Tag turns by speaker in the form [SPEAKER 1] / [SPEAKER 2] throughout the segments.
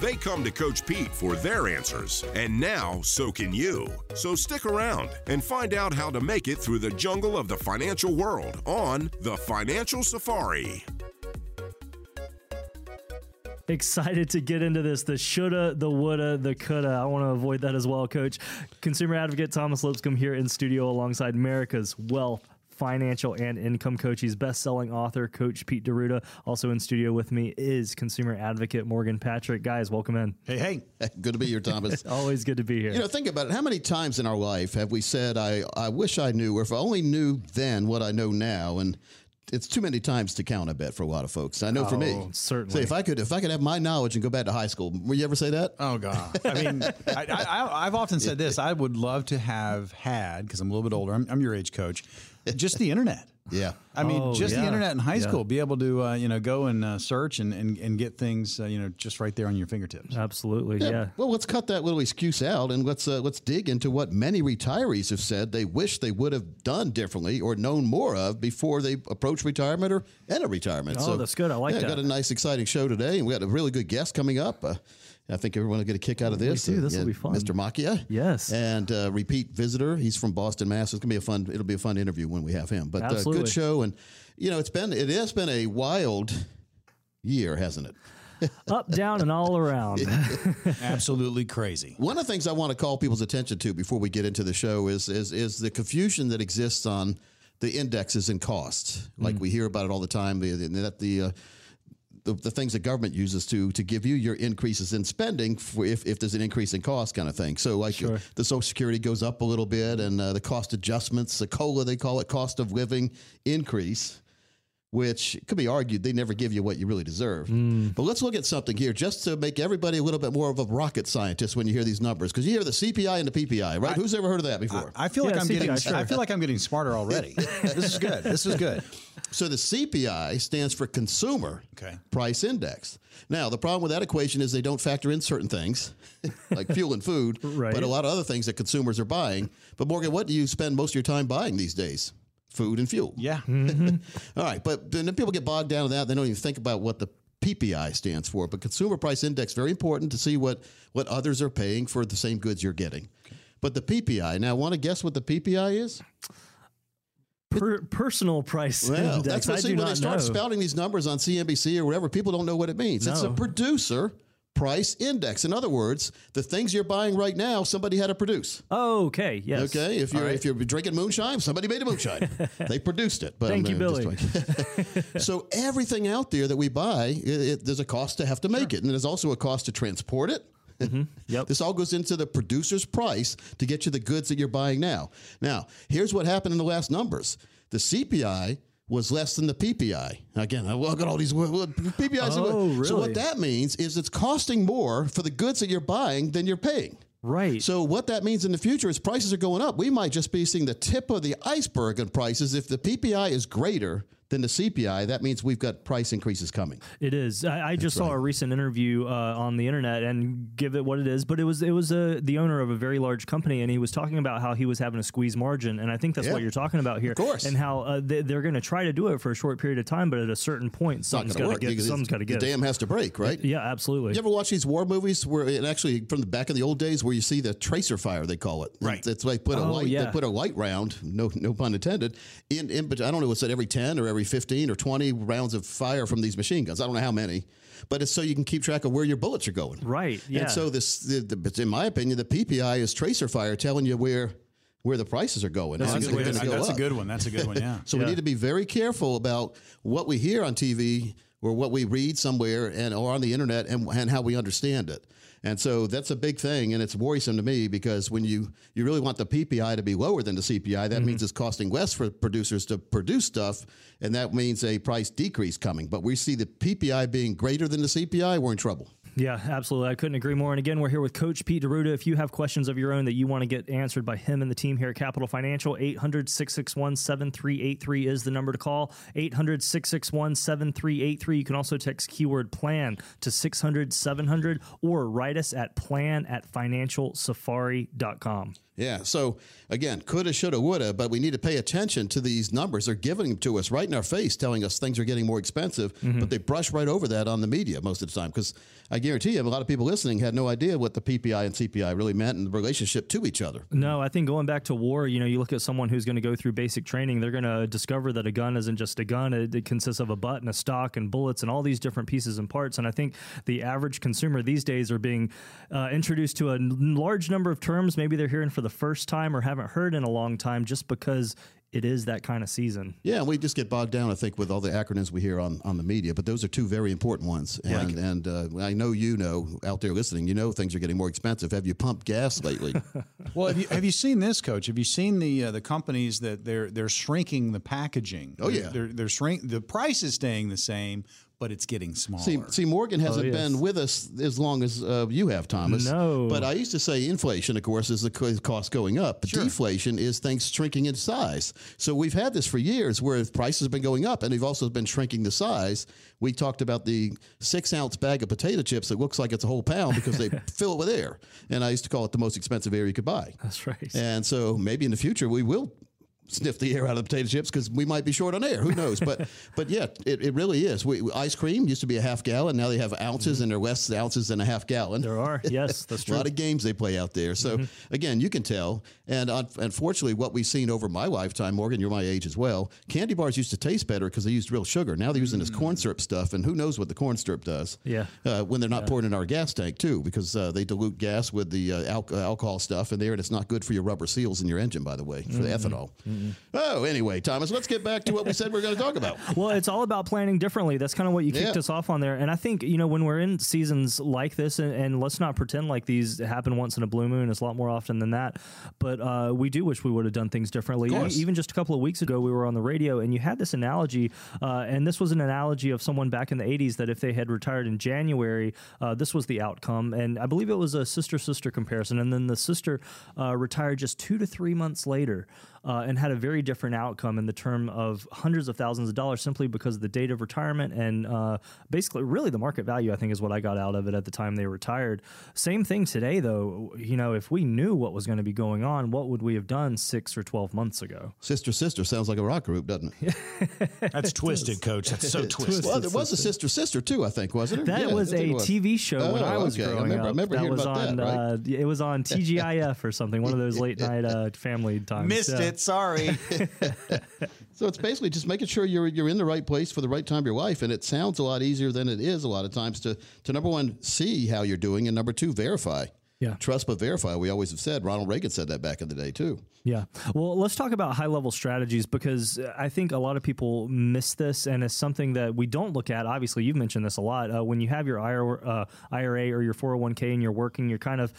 [SPEAKER 1] They come to Coach Pete for their answers, and now so can you. So stick around and find out how to make it through the jungle of the financial world on The Financial Safari.
[SPEAKER 2] Excited to get into this. The shoulda, the woulda, the coulda. I want to avoid that as well, Coach. Consumer advocate Thomas Lipscomb here in studio alongside America's Wealth financial and income coach. He's best-selling author, Coach Pete D'Arruda. Also in studio with me is consumer advocate Morgan Patrick. Guys, welcome in.
[SPEAKER 3] Hey, hey.
[SPEAKER 4] Good to be here, Thomas.
[SPEAKER 2] Always good to be here.
[SPEAKER 4] You know, think about it. How many times in our life have we said, I, I wish I knew, or if I only knew then what I know now? And it's too many times to count. I bet for a lot of folks. I know for me,
[SPEAKER 2] Oh, certainly.
[SPEAKER 4] Say if I could, if I could have my knowledge and go back to high school, will you ever say that?
[SPEAKER 3] Oh God! I mean, I, I, I've often said this. I would love to have had because I'm a little bit older. I'm, I'm your age, coach. Just the internet.
[SPEAKER 4] Yeah.
[SPEAKER 3] I mean,
[SPEAKER 2] Oh,
[SPEAKER 3] just the internet in high
[SPEAKER 2] Yeah.
[SPEAKER 3] school, be able to uh, you know go and uh, search and, and, and get things uh, you know just right there on your fingertips.
[SPEAKER 2] Absolutely, yeah.
[SPEAKER 4] Well, let's cut that little excuse out and let's uh, let's dig into what many retirees have said they wish they would have done differently or known more of before they approach retirement or enter retirement.
[SPEAKER 2] Oh, that's good. I like
[SPEAKER 4] yeah,
[SPEAKER 2] that.
[SPEAKER 4] Got a nice, exciting show today, and we got a really good guest coming up. Uh, I think everyone will get a kick out of this.
[SPEAKER 2] do. This will
[SPEAKER 4] Uh,
[SPEAKER 2] be fun.
[SPEAKER 4] Mr. Macchia.
[SPEAKER 2] Yes.
[SPEAKER 4] And uh, repeat visitor. He's from Boston, Mass. It's gonna be a fun. It'll be a fun interview when we have him. But uh, good show, and you know it's been it has been a wild year, hasn't it?
[SPEAKER 2] Up, down, and all around.
[SPEAKER 3] Absolutely crazy.
[SPEAKER 4] One of the things I want to call people's attention to before we get into the show is is is the confusion that exists on the indexes and costs. Like we hear about it all the time. The, the, that the uh, the, the things the government uses to to give you your increases in spending for if, if there's an increase in cost kind of thing. So like
[SPEAKER 2] Sure.
[SPEAKER 4] the Social Security goes up a little bit and uh, the cost adjustments, the COLA they call it, cost of living increase which could be argued they never give you what you really deserve. But let's look at something here just to make everybody a little bit more of a rocket scientist when you hear these numbers. Because you hear the CPI and the PPI, right? Who's ever heard of that before?
[SPEAKER 3] I feel like I'm
[SPEAKER 2] CPI,
[SPEAKER 3] getting.
[SPEAKER 2] sure.
[SPEAKER 3] I feel like I'm getting smarter already. this is good. This is good.
[SPEAKER 4] So the CPI stands for Consumer
[SPEAKER 3] Okay.
[SPEAKER 4] Price Index. Now, the problem with that equation is they don't factor in certain things like fuel and food,
[SPEAKER 2] Right.
[SPEAKER 4] but a lot of other things that consumers are buying. But Morgan, what do you spend most of your time buying these days? Food and fuel.
[SPEAKER 3] Yeah.
[SPEAKER 4] All right, but then people get bogged down in that. They don't even think about what the PPI stands for. But Consumer Price Index very important to see what what others are paying for the same goods you're getting. But the PPI. Now, want to guess what the PPI is?
[SPEAKER 2] Per- personal price
[SPEAKER 4] Well,
[SPEAKER 2] index.
[SPEAKER 4] that's what
[SPEAKER 2] I
[SPEAKER 4] see when they start
[SPEAKER 2] know.
[SPEAKER 4] spouting these numbers on CNBC or whatever. People don't know what it means. It's a producer price index. In other words, the things you're buying right now, somebody had to produce.
[SPEAKER 2] Oh, okay. Yes.
[SPEAKER 4] Okay, if you're if you're drinking moonshine, somebody made a moonshine. they produced it. But
[SPEAKER 2] Thank
[SPEAKER 4] I'm,
[SPEAKER 2] you,
[SPEAKER 4] just
[SPEAKER 2] Billy.
[SPEAKER 4] so everything out there that we buy, it, it, there's a cost to have to make it, and there's also a cost to transport it.
[SPEAKER 2] Mm-hmm. Yep.
[SPEAKER 4] This all goes into the producer's price to get you the goods that you're buying now. Now, here's what happened in the last numbers: the CPI was less than the PPI. Again, I look at all these PPIs.
[SPEAKER 2] Oh, really?
[SPEAKER 4] So what that means is it's costing more for the goods that you're buying than you're paying.
[SPEAKER 2] Right.
[SPEAKER 4] So what that means in the future is prices are going up. We might just be seeing the tip of the iceberg on prices. If the PPI is greater than the CPI, that means we've got price increases coming.
[SPEAKER 2] It is. I, I just saw a recent interview uh, on the internet, and give it what it is. But it was it was uh, the owner of a very large company, and he was talking about how he was having a squeeze margin, and I think that's
[SPEAKER 4] Yeah.
[SPEAKER 2] what you're talking about here. Of
[SPEAKER 4] course.
[SPEAKER 2] and how uh, they, they're going to try to do it for a short period of time, but at a certain point,
[SPEAKER 4] It's going
[SPEAKER 2] got
[SPEAKER 4] to
[SPEAKER 2] get. Something's got to
[SPEAKER 4] get.
[SPEAKER 2] The
[SPEAKER 4] dam has to break, right?
[SPEAKER 2] Yeah, absolutely.
[SPEAKER 4] You ever watch these war movies where, and actually from the back in the old days, where you see the tracer fire, they call it.
[SPEAKER 3] Right.
[SPEAKER 4] It's like put a
[SPEAKER 2] Oh,
[SPEAKER 4] light.
[SPEAKER 2] yeah.
[SPEAKER 4] They put a light round, no no pun intended, in in. But I don't know what's that every ten or every fifteen or twenty rounds of fire from these machine guns. I don't know how many, but it's so you can keep track of where your bullets are going.
[SPEAKER 2] Right. Yeah.
[SPEAKER 4] And so this, the, the, in my opinion, the PPI is tracer fire telling you where where the prices are going.
[SPEAKER 3] That's, a good,
[SPEAKER 4] go
[SPEAKER 3] that's a good one. That's a good one. Yeah.
[SPEAKER 4] So we need to be very careful about what we hear on TV or what we read somewhere and or on the internet and, and how we understand it. And so that's a big thing, and it's worrisome to me because when you, you really want the PPI to be lower than the CPI, that means mm-hmm. it's costing less for producers to produce stuff, and that means a price decrease coming. But we see the PPI being greater than the CPI, we're in trouble.
[SPEAKER 2] Yeah, absolutely. I couldn't agree more. And again, we're here with Coach Pete D'Arruda. If you have questions of your own that you want to get answered by him and the team here at Capital Financial, 800 661 7383 is the number to call. 800 661 7383. You can also text keyword plan to 600 700 or write us at plan at financialsafari.com.
[SPEAKER 4] Yeah. So again, coulda, shoulda, woulda, but we need to pay attention to these numbers. They're giving them to us right in our face, telling us things are getting more expensive, but they brush right over that on the media most of the time. Because I guarantee you, a lot of people listening had no idea what the PPI and CPI really meant and the relationship to each other.
[SPEAKER 2] No, I think going back to war, you know, you look at someone who's going to go through basic training, they're going to discover that a gun isn't just a gun. It, it consists of a butt and a stock and bullets and all these different pieces and parts. And I think the average consumer these days are being uh, introduced to a n- large number of terms. Maybe they're hearing for the first time or haven't heard in a long time just because it is that kind of season.
[SPEAKER 4] Yeah, and we just get bogged down, I think, with all the acronyms we hear on, on the media, but those are two very important ones. And, and uh, I know you know out there listening, you know things are getting more expensive. Have you pumped gas lately?
[SPEAKER 3] Well, have you, have you seen this, Coach? Have you seen the uh, the companies that they're they're shrinking the packaging?
[SPEAKER 4] Oh, yeah.
[SPEAKER 3] they're they're shrink. The price is staying the same, but it's getting smaller.
[SPEAKER 4] See, see, Morgan hasn't
[SPEAKER 2] yes.
[SPEAKER 4] been with us as long as uh, you have, Thomas.
[SPEAKER 2] No.
[SPEAKER 4] But I used to say inflation, of course, is the cost going up. But deflation is things shrinking in size. So we've had this for years where prices have been going up and they've also been shrinking the size. We talked about the six ounce bag of potato chips that looks like it's a whole pound because they fill it with air. And I used to call it the most expensive air you could buy.
[SPEAKER 2] That's right.
[SPEAKER 4] And so maybe in the future we will sniff the air out of the potato chips because we might be short on air. Who knows? But but yeah, it, it really is. We, ice cream used to be a half gallon. Now they have ounces mm-hmm. and they're less ounces than a half gallon.
[SPEAKER 2] There are. Yes, that's true.
[SPEAKER 4] a lot of games they play out there. So mm-hmm. again, you can tell. And un- unfortunately, what we've seen over my lifetime, Morgan, you're my age as well. Candy bars used to taste better because they used real sugar. Now they're using this corn mm. syrup stuff, and who knows what the corn syrup does?
[SPEAKER 2] Yeah.
[SPEAKER 4] Uh, when they're not pouring in our gas tank too, because uh, they dilute gas with the uh, al- uh, alcohol stuff in there, and it's not good for your rubber seals in your engine, by the way, for the mm-hmm. ethanol. Oh, anyway, Thomas, let's get back to what we said we are going to talk about.
[SPEAKER 2] Well, it's all about planning differently. That's kind of what you kicked
[SPEAKER 4] Yeah.
[SPEAKER 2] us off on there. And I think, you know, when we're in seasons like this, and, and let's not pretend like these happen once in a blue moon, it's a lot more often than that. But uh, we do wish we would have done things differently. Even just a couple of weeks ago, we were on the radio, and you had this analogy, uh, and this was an analogy of someone back in the 80s that if they had retired in January, uh, this was the outcome. And I believe it was a sister sister comparison. And then the sister uh, retired just two to three months later. Uh, and had a very different outcome in the term of hundreds of thousands of dollars simply because of the date of retirement and uh, basically really the market value I think is what I got out of it at the time they retired. Same thing today though. You know, if we knew what was going to be going on, what would we have done six or twelve months ago?
[SPEAKER 4] Sister Sister sounds like a rock group, doesn't it?
[SPEAKER 3] That's twisted, Coach. That's so twisted.
[SPEAKER 4] Well, there was a Sister Sister too, I think, wasn't there?
[SPEAKER 2] That
[SPEAKER 4] Yeah,
[SPEAKER 2] was a
[SPEAKER 4] was.
[SPEAKER 2] TV show when
[SPEAKER 4] Oh,
[SPEAKER 2] I was
[SPEAKER 4] okay. I
[SPEAKER 2] growing
[SPEAKER 4] remember- I
[SPEAKER 2] up.
[SPEAKER 4] remember
[SPEAKER 2] that was
[SPEAKER 4] about
[SPEAKER 2] on.
[SPEAKER 4] that, right?
[SPEAKER 2] uh, it was on TGIF or something. One of those late night uh, family times.
[SPEAKER 3] Missed
[SPEAKER 2] Yeah.
[SPEAKER 3] it. Sorry.
[SPEAKER 4] So it's basically just making sure you're you're in the right place for the right time of your life, and it sounds a lot easier than it is a lot of times to to number one see how you're doing, and number two verify.
[SPEAKER 2] Yeah.
[SPEAKER 4] Trust but verify. We always have said. Ronald Reagan said that back in the day too.
[SPEAKER 2] Yeah. Well, let's talk about high level strategies because I think a lot of people miss this and it's something that we don't look at. Obviously, you've mentioned this a lot. Uh, when you have your IRA, uh, IRA or your 401k and you're working, you're kind of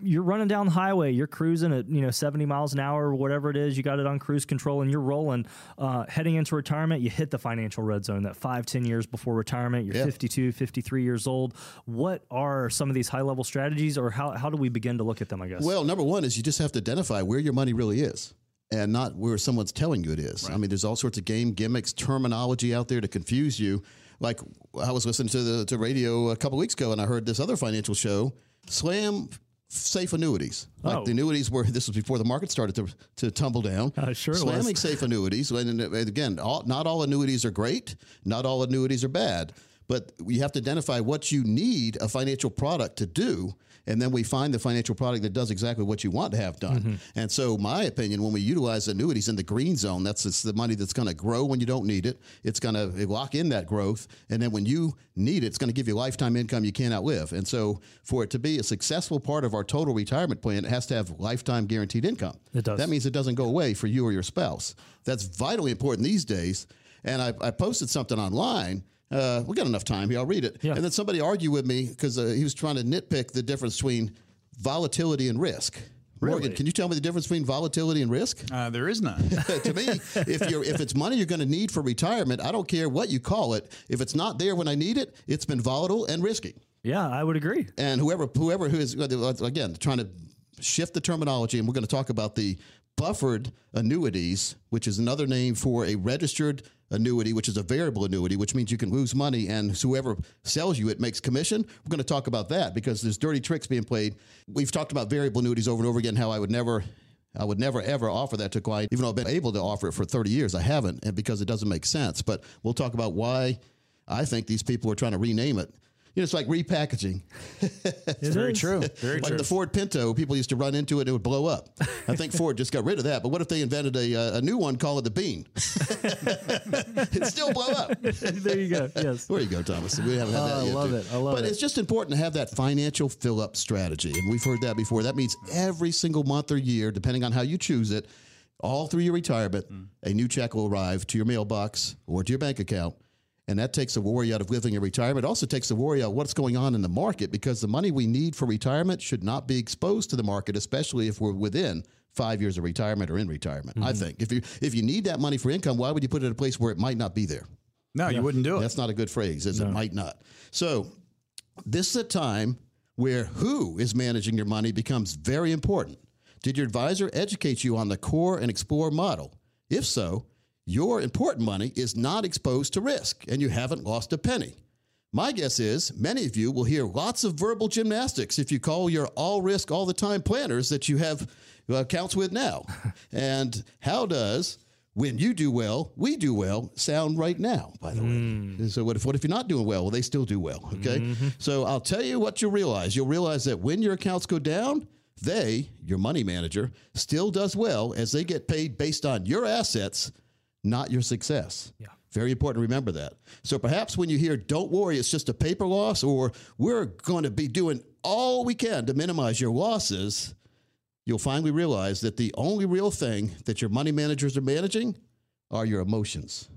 [SPEAKER 2] you're running down the highway, you're cruising at you know 70 miles an hour or whatever it is. You got it on cruise control and you're rolling. Uh, heading into retirement, you hit the financial red zone. That five, 10 years before retirement, you're
[SPEAKER 4] Yeah.
[SPEAKER 2] 52, 53 years old. What are some of these high level strategies, or how how do we begin to look at them? I guess.
[SPEAKER 4] Well, number one is you just have to identify where your money really is. And not where someone's telling you it is. I mean, there's all sorts of game gimmicks, terminology out there to confuse you. Like I was listening to the to radio a couple weeks ago, and I heard this other financial show slam safe annuities. Like
[SPEAKER 2] Oh.
[SPEAKER 4] the annuities were this was before the market started to to tumble down.
[SPEAKER 2] Uh, sure
[SPEAKER 4] slamming safe annuities. And and again, all, not all annuities are great. Not all annuities are bad. But you have to identify what you need a financial product to do, and then we find the financial product that does exactly what you want to have done.
[SPEAKER 2] Mm-hmm.
[SPEAKER 4] And so, my opinion, when we utilize annuities in the green zone, that's it's the money that's going to grow when you don't need it. It's going to lock in that growth, and then when you need it, it's going to give you lifetime income you can't outlive. And so, for it to be a successful part of our total retirement plan, it has to have lifetime guaranteed income.
[SPEAKER 2] It does.
[SPEAKER 4] That means it doesn't go away for you or your spouse. That's vitally important these days. And I, I posted something online Uh, we got enough time here. I'll read it.
[SPEAKER 2] Yeah.
[SPEAKER 4] And then somebody argued with me because uh, he was trying to nitpick the difference between volatility and risk. Morgan,
[SPEAKER 2] Really?
[SPEAKER 4] can you tell me the difference between volatility and risk?
[SPEAKER 3] Uh, there is none.
[SPEAKER 4] to me, if you're if it's money you're going to need for retirement, I don't care what you call it. If it's not there when I need it, it's been volatile and risky.
[SPEAKER 2] Yeah, I would agree.
[SPEAKER 4] And whoever whoever who is again trying to shift the terminology, and we're going to talk about the buffered annuities, which is another name for a registered annuity, which is a variable annuity, which means you can lose money, and whoever sells you it makes commission. We're going to talk about that because there's dirty tricks being played. We've talked about variable annuities over and over again. How I would never. I would never ever offer that to a client, even though I've been able to offer it for 30 years. I haven't, and because it doesn't make sense. But we'll talk about why I think these people are trying to rename it. You know, it's like repackaging.
[SPEAKER 2] It's
[SPEAKER 3] Very true. Very
[SPEAKER 4] like
[SPEAKER 3] true.
[SPEAKER 4] the Ford Pinto, people used to run into it and it would blow up. I think Ford just got rid of that. But what if they invented a, uh, a new one, call it the Bean? It'd still blow up.
[SPEAKER 2] there you go. Yes.
[SPEAKER 4] There you go, Thomas. We haven't had
[SPEAKER 2] Oh,
[SPEAKER 4] that
[SPEAKER 2] I
[SPEAKER 4] yet.
[SPEAKER 2] I
[SPEAKER 4] love
[SPEAKER 2] it. I love it.
[SPEAKER 4] but
[SPEAKER 2] it.
[SPEAKER 4] it's just important to have that financial fill up strategy. And we've heard that before. That means every single month or year, depending on how you choose it, all through your retirement,
[SPEAKER 2] Mm.
[SPEAKER 4] a new check will arrive to your mailbox or to your bank account. And that takes the worry out of living in retirement. It also takes the worry out what's going on in the market because the money we need for retirement should not be exposed to the market, especially if we're within five years of retirement or in retirement. I
[SPEAKER 2] Mm-hmm.
[SPEAKER 4] think if you if you need that money for income, why would you put it in a place where it might not be there?
[SPEAKER 3] No, you wouldn't do it.
[SPEAKER 4] That's not a good phrase, is it? Might not. So, this is a time where who is managing your money becomes very important. Did your advisor educate you on the core and explore model? If so, your important money is not exposed to risk and you haven't lost a penny. My guess is many of you will hear lots of verbal gymnastics if you call your all risk all the time planners that you have uh, accounts with now. and how does when you do well, we do well sound right now, by the way. And So what if what if you're not doing well? Well, they still do well. Okay. So I'll tell you what you'll realize. You'll realize that when your accounts go down, they, your money manager, still does well as they get paid based on your assets, not your success.
[SPEAKER 2] Yeah.
[SPEAKER 4] Very important to remember that. So perhaps when you hear, don't worry, it's just a paper loss, or we're going to be doing all we can to minimize your losses, you'll finally realize that the only real thing that your money managers are managing are your emotions,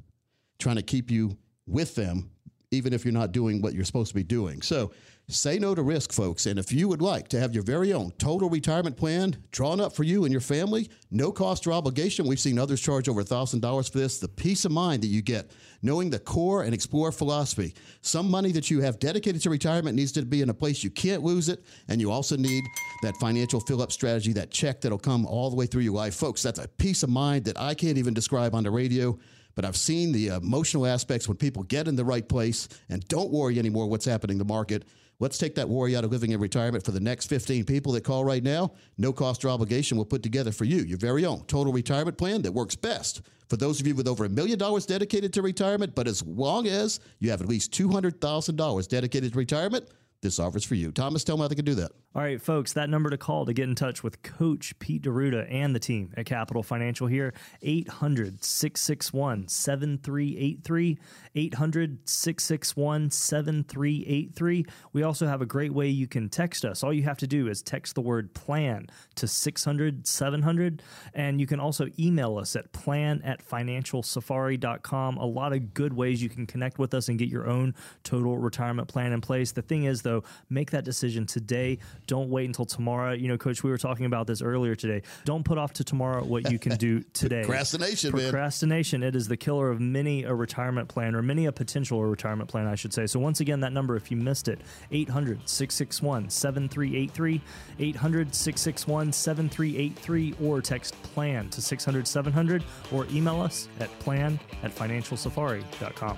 [SPEAKER 4] trying to keep you with them, even if you're not doing what you're supposed to be doing. So say no to risk, folks. And if you would like to have your very own total retirement plan drawn up for you and your family, no cost or obligation, we've seen others charge over $1,000 for this. The peace of mind that you get knowing the core and explore philosophy. Some money that you have dedicated to retirement needs to be in a place you can't lose it. And you also need that financial fill up strategy, that check that'll come all the way through your life. Folks, that's a peace of mind that I can't even describe on the radio. But I've seen the emotional aspects when people get in the right place and don't worry anymore what's happening in the market. Let's take that worry out of living in retirement for the next 15 people that call right now. No cost or obligation we'll put together for you, your very own total retirement plan that works best for those of you with over a million dollars dedicated to retirement. But as long as you have at least $200,000 dedicated to retirement, this offer's for you. Thomas, tell me how they can do that.
[SPEAKER 2] All right, folks, that number to call to get in touch with Coach Pete D'Arruda and the team at Capital Financial here 800 661 7383. 800 661 7383. We also have a great way you can text us. All you have to do is text the word plan to 600 700. And you can also email us at plan at financialsafari.com. A lot of good ways you can connect with us and get your own total retirement plan in place. The thing is, though, make that decision today. Don't wait until tomorrow. You know, Coach, we were talking about this earlier today. Don't put off to tomorrow what you can do today.
[SPEAKER 4] Procrastination, man.
[SPEAKER 2] Procrastination, it is the killer of many a retirement plan or many a potential retirement plan, I should say. So, once again, that number, if you missed it, 800 661 7383, 800 661 7383, or text plan to 600 700, or email us at plan at financialsafari.com.